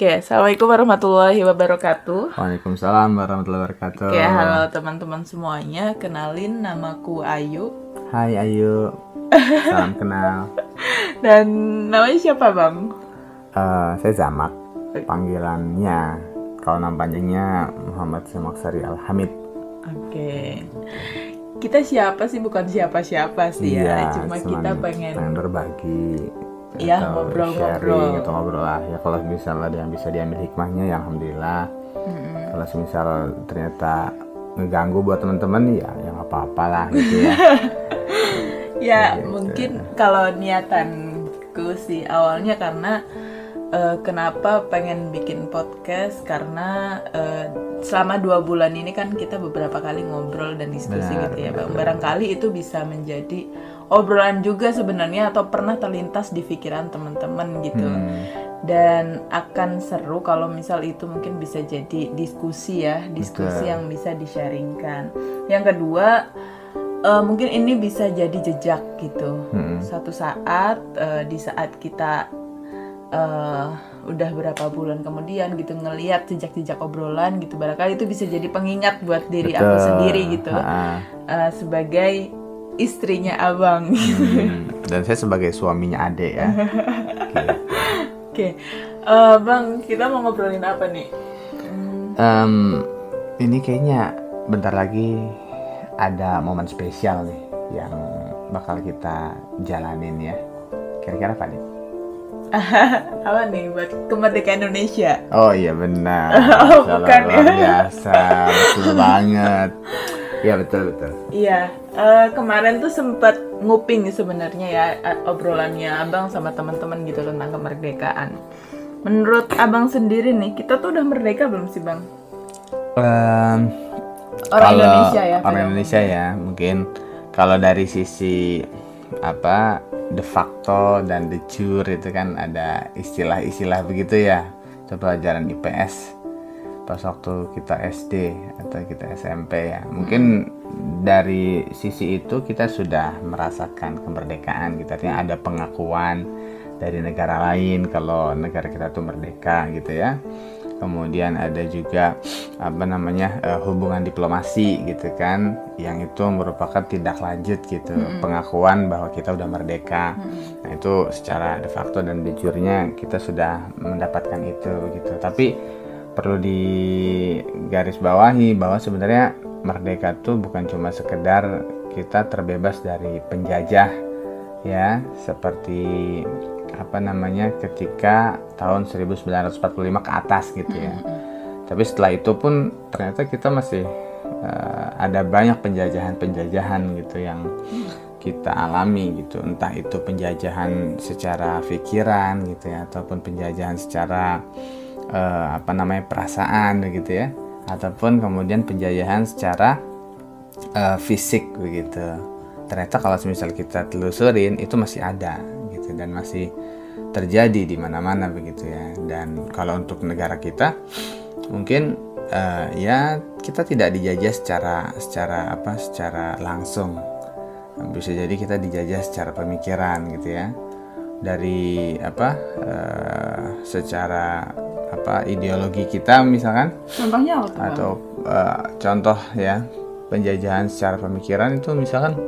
Oke, assalamualaikum warahmatullahi wabarakatuh. Waalaikumsalam warahmatullahi wabarakatuh. Oke, halo teman-teman semuanya. Kenalin namaku Ayu. Hai Ayu. Salam kenal. Dan namanya siapa, Bang? Uh, saya Zamak. Panggilannya kalau nama panjangnya Muhammad Semaksari Alhamid. Oke. Kita siapa sih? Bukan siapa-siapa sih iya, ya. Cuma kita pengen pengen berbagi Iya, ngobrol-ngobrol. atau ngobrol lah ya kalau misalnya ada yang bisa diambil hikmahnya ya alhamdulillah kalau misal ternyata ngeganggu buat teman-teman ya yang apa-apa lah gitu ya Ya, Gitu. mungkin kalau niatanku sih awalnya karena eh, kenapa pengen bikin podcast karena eh, selama dua bulan ini kan kita beberapa kali ngobrol dan diskusi Benar, gitu ya, benar, Bang. Barangkali itu bisa menjadi obrolan juga sebenarnya atau pernah terlintas di pikiran teman-teman gitu. Hmm. Dan akan seru kalau misal itu mungkin bisa jadi diskusi ya, diskusi Betul. yang bisa disharingkan. Yang kedua, eh, mungkin ini bisa jadi jejak gitu. Mm-mm. Suatu saat eh, di saat kita eh, udah berapa bulan kemudian gitu ngelihat jejak-jejak obrolan gitu, barangkali itu bisa jadi pengingat buat diri aku Betul. sendiri gitu. Eh, sebagai istrinya abang. Hmm. Dan saya sebagai suaminya Ade ya. Oke, Eh, bang kita mau ngobrolin apa nih? Em, ini kayaknya bentar lagi ada momen spesial nih yang bakal kita jalanin ya. Kira-kira apa nih? apa nih buat kemerdekaan Indonesia? Oh iya benar. Oh, Salah bukan ya. luar biasa, betul banget. Iya betul betul. Iya, eh, kemarin tuh sempat nguping sebenarnya ya eh, obrolannya abang sama teman-teman gitu tentang kemerdekaan. Menurut abang sendiri nih, kita tuh udah merdeka belum sih bang? Em, Orang kalau Indonesia ya. Orang Indonesia ya mungkin kalau dari sisi apa de facto dan de jure itu kan ada istilah-istilah begitu ya. Itu pelajaran IPS pas waktu kita SD atau kita SMP ya. Mungkin dari sisi itu kita sudah merasakan kemerdekaan gitu. Artinya ada pengakuan dari negara lain kalau negara kita tuh merdeka gitu ya. Kemudian ada juga apa namanya eh, hubungan diplomasi gitu kan yang itu merupakan tindak lanjut gitu. Pengakuan bahwa kita udah merdeka. Nah itu secara de facto dan de jure-nya kita sudah mendapatkan itu gitu. Tapi perlu digarisbawahi bahwa sebenarnya merdeka tuh bukan cuma sekedar kita terbebas dari penjajah ya seperti apa namanya ketika tahun 1945 ke atas gitu ya. Tapi setelah itu pun ternyata kita masih eh, ada banyak penjajahan-penjajahan gitu yang kita alami gitu. Entah itu penjajahan secara pikiran gitu ya ataupun penjajahan secara eh, apa namanya perasaan begitu ya ataupun kemudian penjajahan secara eh, fisik begitu. Ternyata kalau misal kita telusurin itu masih ada gitu dan masih terjadi di mana-mana begitu ya. Dan kalau untuk negara kita mungkin eh, ya kita tidak dijajah secara secara apa secara langsung. Bisa jadi kita dijajah secara pemikiran gitu ya. Dari apa eh, secara apa ideologi kita misalkan. Contohnya apa atau eh, contoh ya penjajahan secara pemikiran itu misalkan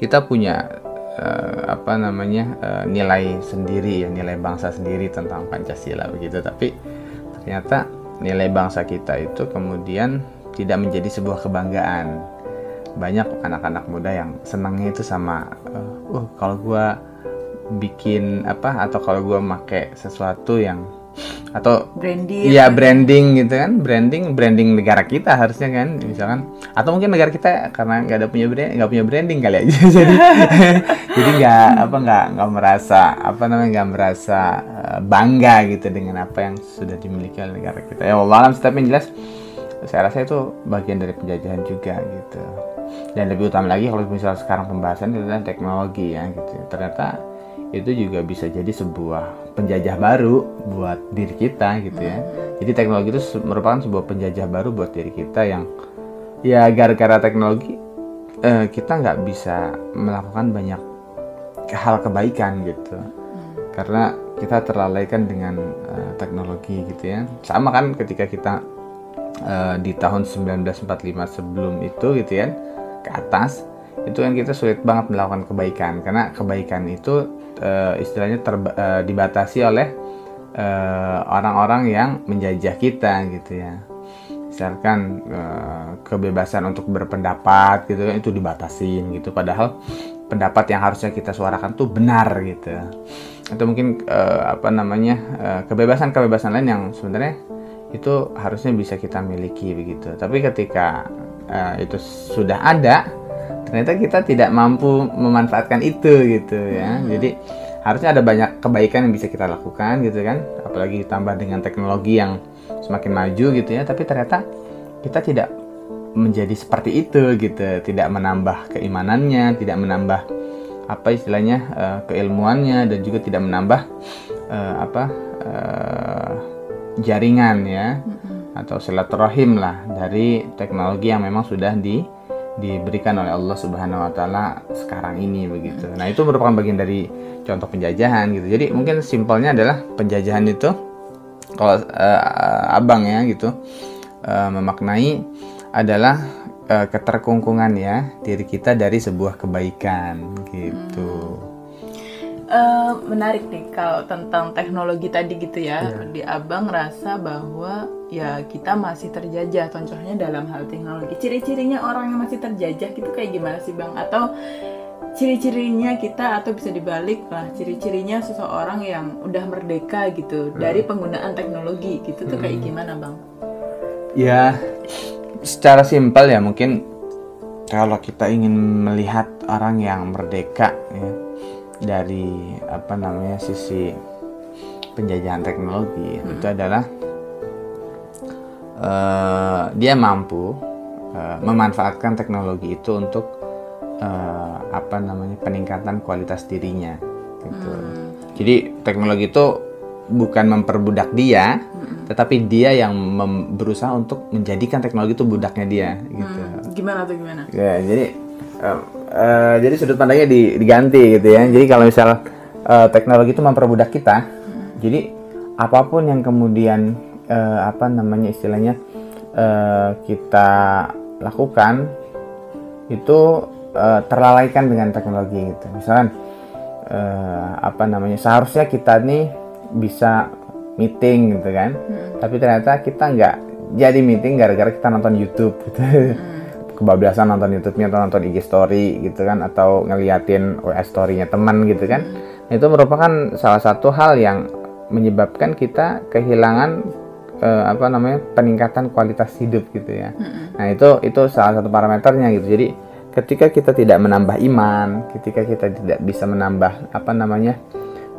kita punya eh, apa namanya eh, nilai sendiri ya nilai bangsa sendiri tentang Pancasila begitu. Tapi ternyata nilai bangsa kita itu kemudian tidak menjadi sebuah kebanggaan. Banyak anak-anak muda yang senangnya itu sama uh kalau gua bikin apa atau kalau gua make sesuatu yang atau Branding. Iya branding gitu kan, branding branding negara kita harusnya kan, misalkan. Atau mungkin negara kita karena nggak ada punya brand nggak punya branding kali aja. Jadi jadi nggak apa nggak nggak merasa apa namanya nggak merasa eh, bangga gitu dengan apa yang sudah dimiliki oleh negara kita. Ya Allah alam tapi yang jelas saya rasa itu bagian dari penjajahan juga gitu. Dan lebih utama lagi kalau misal sekarang pembahasan itu adalah teknologi ya gitu. Ternyata itu juga bisa jadi sebuah penjajah baru buat diri kita gitu ya. Jadi teknologi itu merupakan sebuah penjajah baru buat diri kita yang ya gara-gara teknologi eh, kita nggak bisa melakukan banyak hal kebaikan gitu. Karena kita terlalaikan dengan uh, teknologi gitu ya sama kan ketika kita uh, di tahun 1945 sebelum itu gitu ya ke atas itu kan kita sulit banget melakukan kebaikan. Karena kebaikan itu uh, istilahnya terba, uh, dibatasi oleh orang-orang uh, yang menjajah kita gitu ya. Misalkan uh, kebebasan untuk berpendapat gitu kan itu dibatasin gitu. Padahal pendapat yang harusnya kita suarakan tuh benar gitu. Atau mungkin uh, apa namanya kebebasan-kebebasan lain yang sebenarnya itu harusnya bisa kita miliki begitu. Tapi ketika itu sudah ada ternyata kita tidak mampu memanfaatkan itu gitu ya. Hmm. jadi harusnya ada banyak kebaikan yang bisa kita lakukan gitu kan. Apalagi ditambah dengan teknologi yang semakin maju gitu ya. Tapi ternyata kita tidak menjadi seperti itu gitu. Tidak menambah keimanannya tidak menambah apa istilahnya uh, keilmuannya dan juga tidak menambah uh, apa uh, jaringan ya. Mm-hmm. atau silaturahim lah dari teknologi yang memang sudah di diberikan oleh Allah Subhanahu wa taala sekarang ini begitu. Nah, itu merupakan bagian dari contoh penjajahan gitu. Jadi mungkin simpelnya adalah penjajahan itu kalau uh, Abang ya gitu uh, memaknai adalah uh, keterkungkungan ya diri kita dari sebuah kebaikan gitu. Hmm. Uh, menarik nih kalau tentang teknologi tadi gitu ya, yeah. di abang rasa bahwa ya kita masih terjajah. Contohnya dalam hal teknologi, ciri-cirinya orang yang masih terjajah gitu kayak gimana sih bang? Atau ciri-cirinya kita atau bisa dibalik lah ciri-cirinya seseorang yang udah merdeka gitu hmm. dari penggunaan teknologi gitu tuh kayak hmm. gimana bang? Ya secara simpel ya mungkin kalau kita ingin melihat orang yang merdeka ya dari apa namanya sisi penjajahan teknologi hmm. itu adalah uh, dia mampu uh, memanfaatkan teknologi itu untuk uh, apa namanya peningkatan kualitas dirinya gitu. Hmm. Jadi teknologi itu bukan memperbudak dia, hmm. tetapi dia yang berusaha untuk menjadikan teknologi itu budaknya dia gitu. Hmm. Gimana tuh gimana? Ya, jadi uh, uh, jadi sudut pandangnya diganti gitu ya. Jadi kalau misal uh, teknologi itu memperbudak kita, hmm. jadi apa pun yang kemudian uh, apa namanya istilahnya uh, kita lakukan itu uh, terlalaikan dengan teknologi gitu. Misalkan uh, apa namanya seharusnya kita nih bisa meeting gitu kan hmm. tapi ternyata kita nggak jadi meeting gara-gara kita nonton YouTube gitu hmm. Kebablasan nonton YouTube-nya atau nonton IG story gitu kan atau ngeliatin WA story-nya teman gitu kan hmm. itu merupakan salah satu hal yang menyebabkan kita kehilangan eh, apa namanya peningkatan kualitas hidup gitu ya hmm. nah itu itu salah satu parameternya gitu jadi ketika kita tidak menambah iman ketika kita tidak bisa menambah apa namanya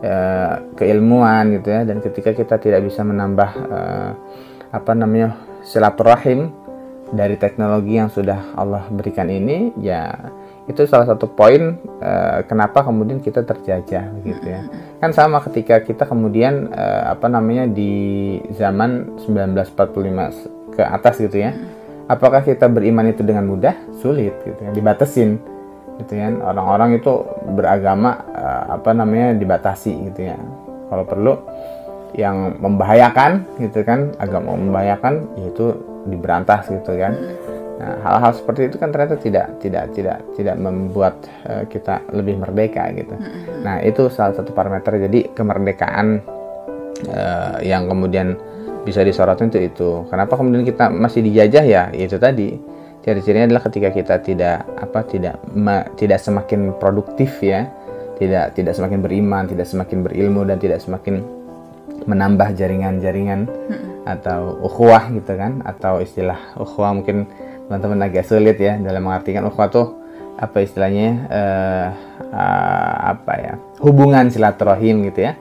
uh, keilmuan gitu ya dan ketika kita tidak bisa menambah uh, apa namanya silaturahim dari teknologi yang sudah Allah berikan ini ya itu salah satu poin uh, kenapa kemudian kita terjajah gitu ya. Kan sama ketika kita kemudian uh, apa namanya di zaman 1945 ke atas gitu ya apakah kita beriman itu dengan mudah? Sulit gitu ya dibatasin gitu kan orang-orang itu beragama uh, apa namanya dibatasi gitu ya. Kalau perlu yang membahayakan gitu kan agama membahayakan yaitu diberantas gitu kan. Nah, hal-hal seperti itu kan ternyata tidak tidak tidak tidak membuat uh, kita lebih merdeka gitu. Nah itu salah satu parameter. Jadi kemerdekaan uh, yang kemudian bisa disorotin itu itu. Kenapa kemudian kita masih dijajah? Ya itu tadi. Ciri-cirinya adalah ketika kita tidak apa tidak ma, tidak semakin produktif ya. Tidak tidak semakin beriman tidak semakin berilmu dan tidak semakin menambah jaringan-jaringan hmm. Atau ukhuwah gitu kan atau istilah ukhuwah mungkin teman-teman agak sulit ya dalam mengartikan ukhuwah tuh apa istilahnya uh, uh, apa ya hubungan silaturahim gitu ya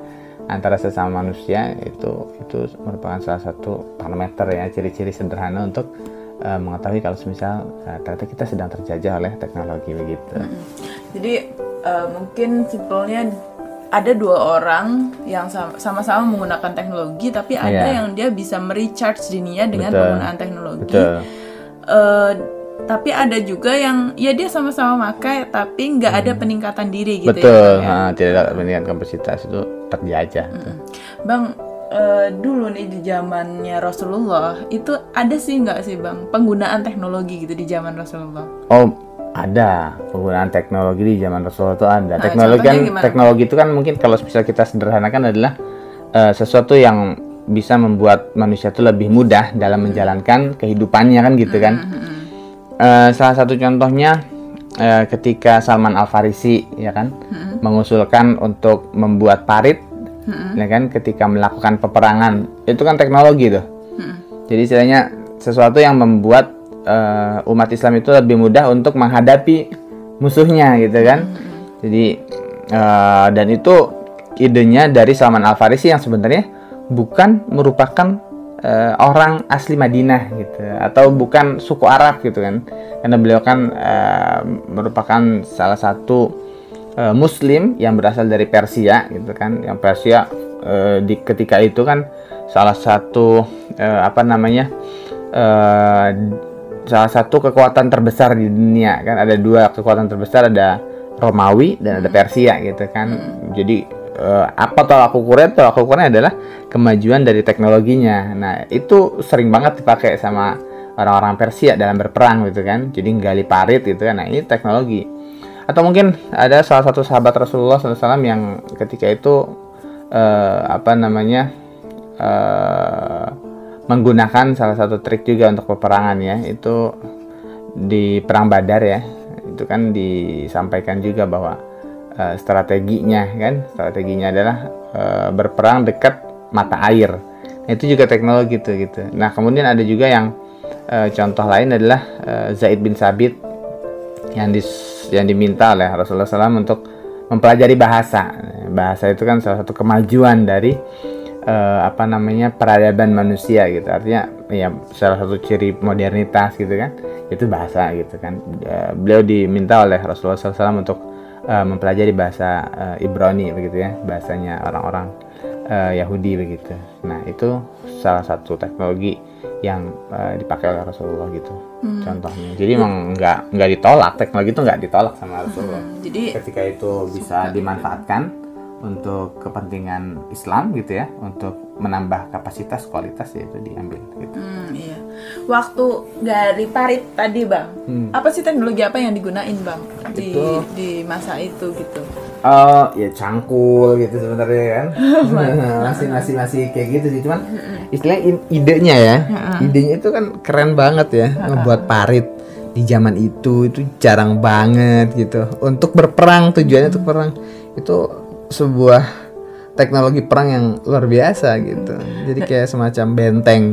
antara sesama manusia itu itu merupakan salah satu parameter ya ciri-ciri sederhana untuk uh, mengetahui kalau misal uh, ternyata kita sedang terjajah oleh teknologi begitu. Hmm. Jadi uh, mungkin simpelnya ada dua orang yang sama-sama menggunakan teknologi, tapi ada yeah. yang dia bisa merecharge dirinya dengan Betul. penggunaan teknologi. Betul. Uh, tapi ada juga yang ya dia sama-sama pakai tapi nggak ada peningkatan diri gitu Betul, ya. Ya. nah, tidak ada peningkatan kapasitas itu terjajah. tuh. Bang, eh, dulu nih di zamannya Rasulullah itu ada sih nggak sih bang penggunaan teknologi gitu di zaman Rasulullah? Oh, ada penggunaan teknologi di zaman Rasulullah itu ada. teknologi contohnya kan gimana? teknologi itu kan mungkin kalau bisa kita sederhanakan adalah eh, sesuatu yang bisa membuat manusia itu lebih mudah dalam menjalankan kehidupannya kan gitu kan. Eh, salah satu contohnya eh, ketika Salman Al Farisi ya kan mengusulkan untuk membuat parit ya kan ketika melakukan peperangan itu kan teknologi tuh. Jadi istilahnya sesuatu yang membuat eh, umat Islam itu lebih mudah untuk menghadapi musuhnya gitu kan. Jadi eh, dan itu idenya dari Salman Al Farisi yang sebenarnya bukan merupakan eh, orang asli Madinah gitu atau bukan suku Arab gitu kan. Karena beliau kan eh, merupakan salah satu eh, Muslim yang berasal dari Persia gitu kan. Yang Persia eh, di ketika itu kan salah satu eh, apa namanya eh, salah satu kekuatan terbesar di dunia kan? Ada dua kekuatan terbesar ada Romawi dan ada Persia gitu kan? Jadi eh, apa tolak ukurnya? Tolak ukurnya adalah kemajuan dari teknologinya. Nah itu sering banget dipakai sama orang-orang Persia dalam berperang gitu kan? Jadi gali parit gitu kan? Nah ini teknologi. Atau mungkin ada salah satu sahabat Rasulullah SAW yang ketika itu eh, apa namanya eh, menggunakan salah satu trik juga untuk peperangan ya itu di perang Badar ya. Itu kan disampaikan juga bahwa eh, strateginya kan strateginya adalah eh, berperang dekat mata air. Nah, itu juga teknologi tuh gitu. Nah kemudian ada juga yang eh, contoh lain adalah eh, Zaid bin Sabit yang dis- yang diminta oleh Rasulullah SAW untuk mempelajari bahasa. Bahasa itu kan salah satu kemajuan dari eh, apa namanya peradaban manusia gitu. Artinya ya salah satu ciri modernitas gitu kan. Itu bahasa gitu kan. Eh, beliau diminta oleh Rasulullah SAW untuk eh, mempelajari bahasa eh, Ibrani begitu ya, bahasanya orang-orang eh, Yahudi begitu. Nah itu salah satu teknologi yang eh, dipakai oleh Rasulullah gitu contohnya. Jadi emang nggak nggak ditolak teknologi itu nggak ditolak sama Rasulullah. Jadi Ketika itu bisa dimanfaatkan untuk kepentingan Islam gitu ya, untuk menambah kapasitas kualitas ya itu diambil gitu. hmm, iya. Waktu dari parit tadi bang, apa sih teknologi apa yang digunain bang di Itu- di masa itu gitu? Oh ya cangkul gitu sebenarnya kan. Masih masih masih kayak gitu sih cuman istilahnya idenya ya. Idenya itu kan keren banget ya ngebuat parit di zaman itu itu jarang banget gitu. Untuk berperang tujuannya untuk perang itu sebuah teknologi perang yang luar biasa gitu jadi kayak semacam benteng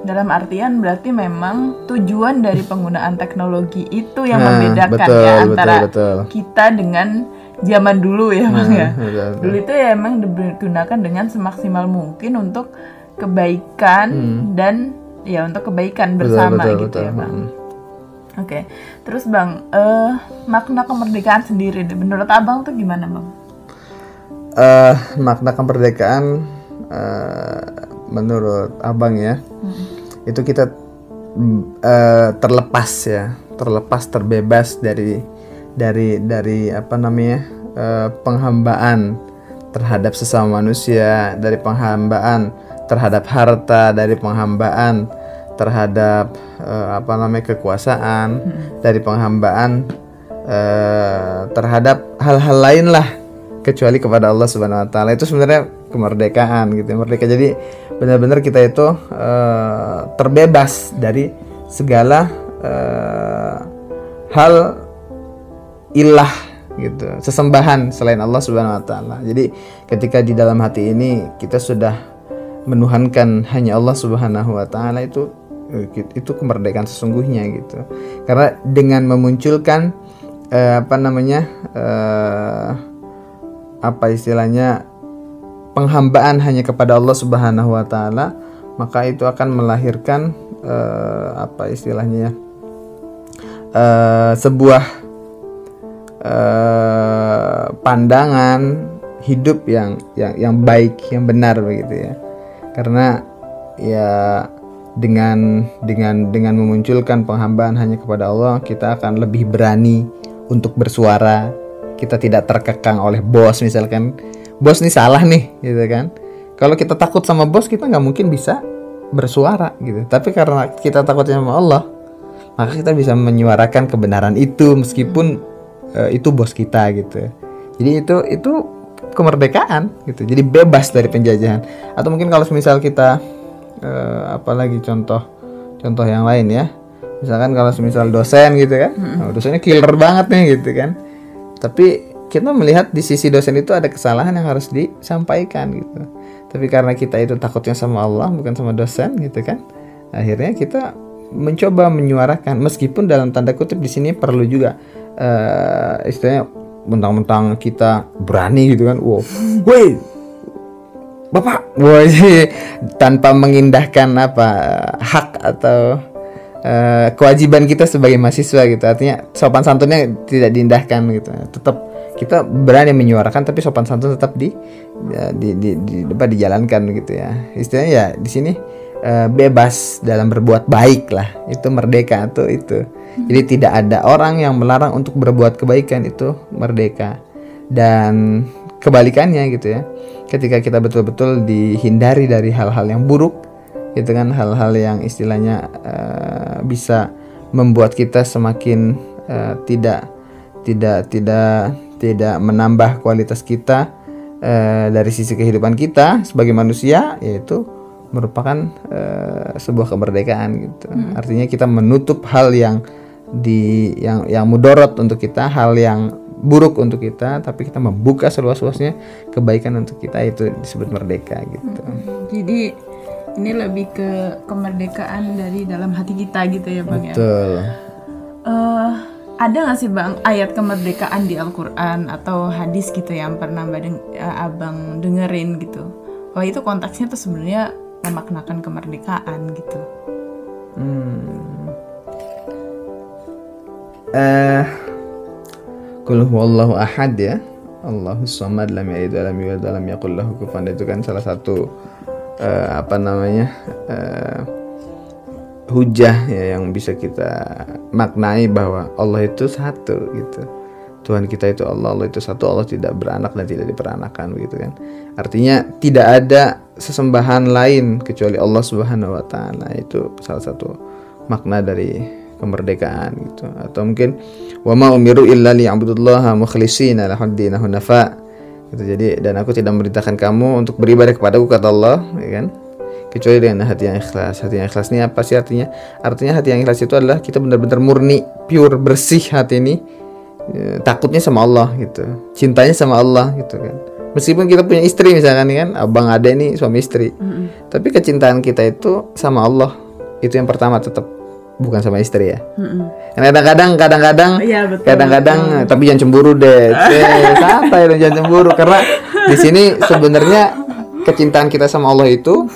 Dalam artian berarti memang tujuan dari penggunaan teknologi itu yang Nah, membedakan betul, ya betul, antara betul. kita dengan zaman dulu ya bang ya. betul, betul. Dulu itu ya emang digunakan dengan semaksimal mungkin untuk kebaikan dan ya untuk kebaikan bersama Hmm. betul, gitu betul. ya bang. Hmm. Oke, terus bang, eh makna kemerdekaan sendiri menurut abang tuh gimana bang? Eh makna kemerdekaan eh, menurut abang ya itu kita eh, terlepas ya terlepas terbebas dari dari dari apa namanya eh, penghambaan terhadap sesama manusia dari penghambaan terhadap harta dari penghambaan terhadap eh, apa namanya kekuasaan dari penghambaan eh, terhadap hal-hal lain lah kecuali kepada Allah Subhanahu wa taala. Itu sebenarnya kemerdekaan gitu. Merdeka jadi benar-benar kita itu eh, terbebas dari segala eh, hal ilah gitu, sesembahan selain Allah Subhanahu wa taala. Jadi ketika di dalam hati ini kita sudah menuhankan hanya Allah Subhanahu wa taala itu itu kemerdekaan sesungguhnya gitu. Karena dengan memunculkan eh, apa namanya? eh, apa istilahnya penghambaan hanya kepada Allah Subhanahu wa taala, maka itu akan melahirkan eh, apa istilahnya ya? eh, sebuah eh, pandangan hidup yang yang yang baik, yang benar begitu ya. Karena ya dengan dengan dengan memunculkan penghambaan hanya kepada Allah kita akan lebih berani untuk bersuara kita tidak terkekang oleh bos misalkan bos nih salah nih gitu kan. Kalau kita takut sama bos kita nggak mungkin bisa bersuara gitu. Tapi karena kita takutnya sama Allah maka kita bisa menyuarakan kebenaran itu meskipun uh, itu bos kita gitu. Jadi itu itu kemerdekaan gitu. Jadi bebas dari penjajahan. Atau mungkin kalau misal kita uh, apalagi contoh contoh yang lain ya. Misalkan kalau misal dosen gitu kan. Oh, dosennya killer banget nih gitu kan tapi kita melihat di sisi dosen itu ada kesalahan yang harus disampaikan gitu. Tapi karena kita itu takutnya sama Allah bukan sama dosen gitu kan akhirnya kita mencoba menyuarakan. Meskipun dalam tanda kutip di sini perlu juga uh, istilahnya mentang-mentang kita berani gitu kan. Wow. Woi bapak. Woi tanpa mengindahkan apa hak atau uh, kewajiban kita sebagai mahasiswa gitu. Artinya sopan santunnya tidak diindahkan gitu. Tetap kita berani menyuarakan tapi sopan santun tetap di ya, di di, di, di apa dijalankan gitu ya. Istilahnya ya di sini uh, bebas dalam berbuat baik lah. Itu merdeka atau itu. Jadi tidak ada orang yang melarang untuk berbuat kebaikan itu merdeka. Dan kebalikannya gitu ya. Ketika kita betul-betul dihindari dari hal-hal yang buruk gitu kan hal-hal yang istilahnya uh, bisa membuat kita semakin uh, tidak tidak tidak tidak menambah kualitas kita uh, dari sisi kehidupan kita sebagai manusia yaitu merupakan uh, sebuah kemerdekaan gitu. Hmm. Artinya kita menutup hal yang di yang yang mudorot untuk kita, hal yang buruk untuk kita, tapi kita membuka seluas-luasnya kebaikan untuk kita itu disebut merdeka gitu. Hmm. Jadi ini lebih ke kemerdekaan dari dalam hati kita gitu ya bang ya? Betul. ya. Uh, ada nggak sih bang ayat kemerdekaan di Al-Quran atau hadis gitu yang pernah abang, abang dengerin gitu? Wah itu konteksnya tuh sebenarnya memaknakan kemerdekaan gitu. Hmm. Eh, uh, wallahu ahad ya. Allahus samad lam yalid wa lam yulad wa lam yakul lahu kufuwan itu kan salah satu uh, apa namanya? Uh, hujah ya yang bisa kita maknai bahwa Allah itu satu gitu. Tuhan kita itu Allah, Allah itu satu, Allah tidak beranak dan tidak diperanakan begitu kan. Artinya tidak ada sesembahan lain kecuali Allah Subhanahu wa taala. Itu salah satu makna dari kemerdekaan gitu. Atau mungkin wa ma umiru illa liya'budullaha mukhlishina hunafa. Gitu. Jadi dan aku tidak memerintahkan kamu untuk beribadah kepadaku kata Allah, ya kan? kecuali dengan hati yang ikhlas. Hati yang ikhlas ini apa sih artinya? Artinya hati yang ikhlas itu adalah kita benar-benar murni, pure, bersih hati ini ya, takutnya sama Allah gitu cintanya sama Allah gitu kan meskipun kita punya istri misalkan kan abang ada ini suami istri mm-hmm. tapi kecintaan kita itu sama Allah itu yang pertama tetap bukan sama istri ya? Kadang-kadang kadang-kadang ya, kadang-kadang betul. tapi jangan cemburu deh. Santai dong jangan cemburu? Karena di sini sebenarnya kecintaan kita sama Allah itu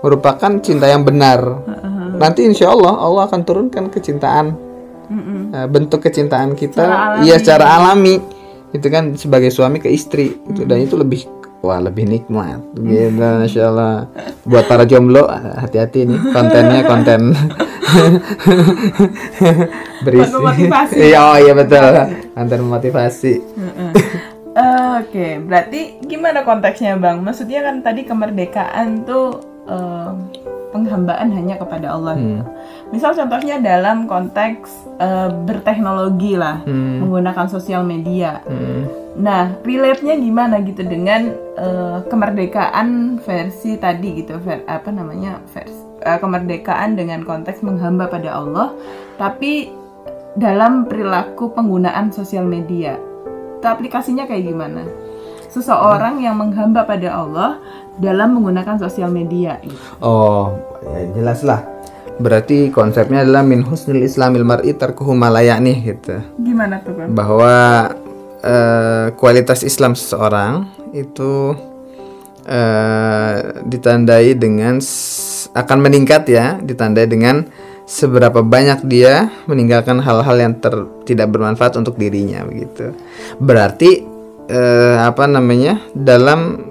merupakan cinta yang benar. Uh-huh. nanti insya Allah Allah akan turunkan kecintaan mm bentuk kecintaan kita. Iya secara alami. Itu kan sebagai suami ke istri. Itu dan itu lebih wah lebih nikmat. Gitu masya Allah. Buat para jomblo hati-hati nih kontennya konten berisi iya oh iya betul konten motivasi Uh, Oke, okay. berarti gimana konteksnya bang? Maksudnya kan tadi kemerdekaan tuh uh, penghambaan hanya kepada Allah. Hmm. Misal contohnya dalam konteks uh, berteknologi lah, hmm. menggunakan sosial media. Hmm. Nah, relate-nya gimana gitu dengan uh, kemerdekaan versi tadi gitu, ver, apa namanya versi uh, kemerdekaan dengan konteks menghamba pada Allah, tapi dalam perilaku penggunaan sosial media. Itu aplikasinya kayak gimana? Seseorang hmm. yang menghamba pada Allah dalam menggunakan sosial media. Gitu. Oh, ya jelas lah. Berarti konsepnya adalah min husnil islamil mar'i tarkuhu nih gitu. Gimana tuh, Bang? Bahwa uh, kualitas Islam seseorang itu uh, ditandai dengan akan meningkat ya, ditandai dengan seberapa banyak dia meninggalkan hal-hal yang ter, tidak bermanfaat untuk dirinya begitu. Berarti uh, apa namanya? dalam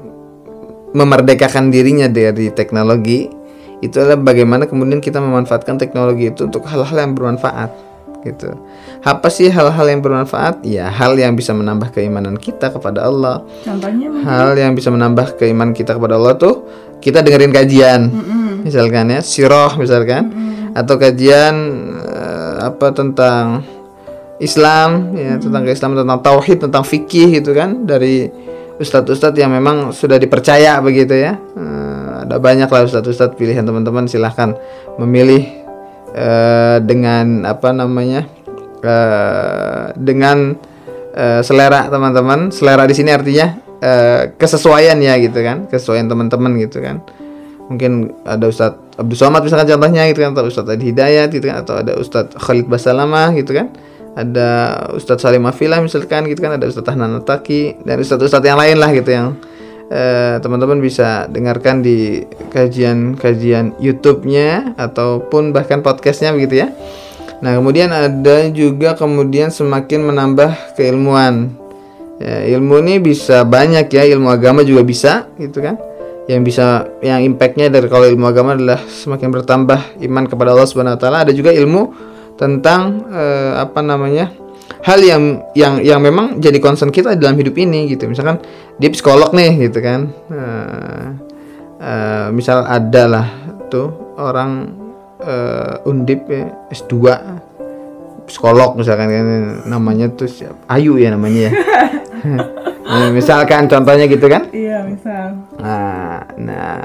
memerdekakan dirinya dari teknologi itu adalah bagaimana kemudian kita memanfaatkan teknologi itu untuk hal-hal yang bermanfaat gitu. Apa sih hal-hal yang bermanfaat? Ya, hal yang bisa menambah keimanan kita kepada Allah. Contohnya mungkin Hal yang bisa menambah keimanan kita kepada Allah tuh kita dengerin kajian. Misalkan ya, siroh misalkan atau kajian eh, apa tentang Islam ya, tentang Islam tentang tauhid, tentang fikih gitu kan dari ustadz-ustadz yang memang sudah dipercaya begitu ya. Eh, ada banyak lah ustadz-ustadz pilihan teman-teman silahkan memilih eh, dengan apa namanya eh, dengan eh, selera teman-teman. Selera di sini artinya eh, kesesuaian ya gitu kan. Kesesuaian teman-teman gitu kan. Mungkin ada Ustadz Abdul Somad misalkan contohnya gitu kan atau Ustadz Adi Hidayat gitu kan atau ada Ustadz Khalid Basalamah gitu kan. Ada Ustadz Salim Afila misalkan gitu kan ada Ustadz Tahnan Taki dan Ustadz-Ustadz yang lain lah gitu yang eh, teman-teman bisa dengarkan di kajian-kajian YouTube-nya ataupun bahkan podcastnya begitu ya Nah, kemudian ada juga kemudian semakin menambah keilmuan. Ya, ilmu ini bisa banyak ya, ilmu agama juga bisa, gitu kan? Yang bisa, yang impactnya dari kalau ilmu agama adalah semakin bertambah iman kepada Allah Subhanahu Wa Taala. Ada juga ilmu tentang eh, apa namanya hal yang yang yang memang jadi concern kita dalam hidup ini, gitu. Misalkan dia psikolog nih, gitu kan? Eh, eh, misal ada lah tuh orang eh, undip ya, S2 psikolog misalkan kan namanya tuh siapa? Ayu ya namanya ya. Nah, misalkan contohnya gitu kan. iya misal Nah, nah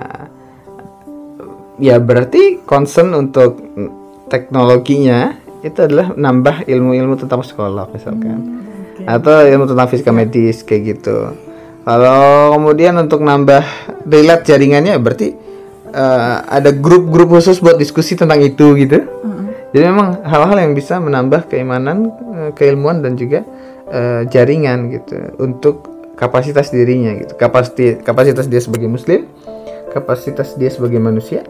ya berarti concern untuk teknologinya itu adalah nambah ilmu-ilmu tentang psikolog misalkan. Atau ilmu tentang fisika medis kayak gitu. Kalau kemudian untuk nambah relate jaringannya berarti eh, ada grup-grup khusus buat diskusi tentang itu gitu. Jadi memang hal-hal yang bisa menambah keimanan, eh, keilmuan dan juga eh, jaringan gitu untuk kapasitas dirinya gitu. Kapasitas kapasitas dia sebagai muslim, kapasitas dia sebagai manusia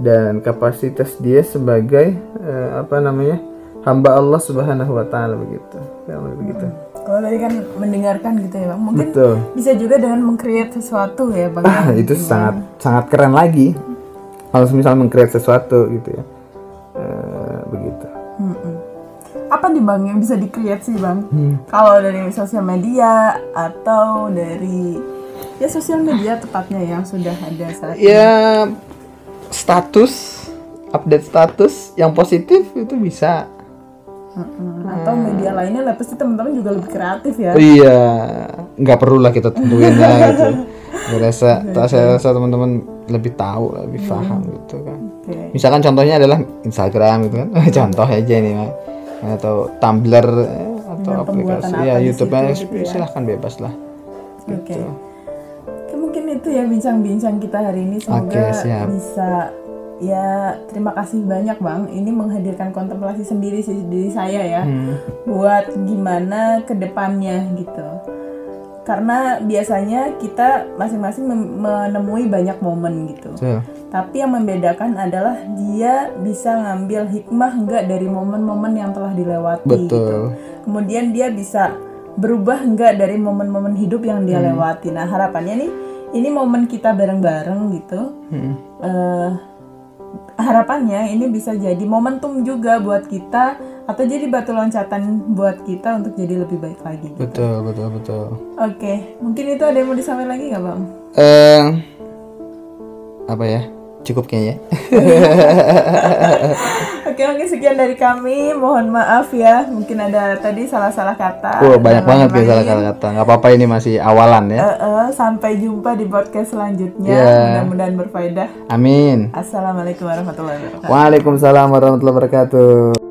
dan kapasitas dia sebagai eh, apa namanya? hamba Allah Subhanahu wa taala begitu. Lebih begitu. Kalau tadi kan mendengarkan gitu ya bang mungkin Betul. bisa juga dengan mengcreate sesuatu ya bang Ah, itu sangat sangat keren lagi. Kalau misal mengcreate sesuatu gitu ya. Eh, begitu. Mm-mm. apa nih bang yang bisa di-create sih bang kalau dari sosial media atau dari ya sosial media tepatnya yang sudah ada saat ini ya status update status yang positif itu bisa Atau media lainnya lah pasti teman-teman juga lebih kreatif ya. Iya nggak perlu lah kita tentuin ya gitu. Gue rasa tak saya rasa teman-teman lebih tahu lebih paham gitu kan. Oke. Misalkan contohnya adalah Instagram gitu kan. Contoh aja nih Mak. atau Tumblr eh, atau Dengan aplikasi ya YouTube situ ya gitu ya. silahkan bebas lah. Oke. gitu. Oke, mungkin itu ya bincang-bincang kita hari ini. Semoga Oke, siap. bisa ya terima kasih banyak bang ini menghadirkan kontemplasi sendiri sih diri saya ya Hmm. buat gimana ke depannya gitu karena biasanya kita masing-masing menemui banyak momen gitu Betul. tapi yang membedakan adalah dia bisa ngambil hikmah enggak dari momen-momen yang telah dilewati gitu betul kemudian dia bisa berubah enggak dari momen-momen hidup yang dia lewati. Nah harapannya nih ini momen kita bareng-bareng gitu. Hmm. Eh, harapannya ini bisa jadi momentum juga buat kita atau jadi batu loncatan buat kita untuk jadi lebih baik lagi. gitu. betul betul betul Oke, mungkin itu ada yang mau disampaikan lagi nggak bang? eh apa ya cukup kayaknya Oke, mungkin sekian dari kami. Mohon maaf ya, mungkin ada tadi salah-salah kata. Wah banyak banget ya lain-lain. salah kata nggak apa-apa ini masih awalan ya Eh, eh, sampai jumpa di podcast selanjutnya. Ya. Mudah-mudahan berfaedah. amin Assalamualaikum warahmatullahi wabarakatuh. Waalaikumsalam warahmatullahi wabarakatuh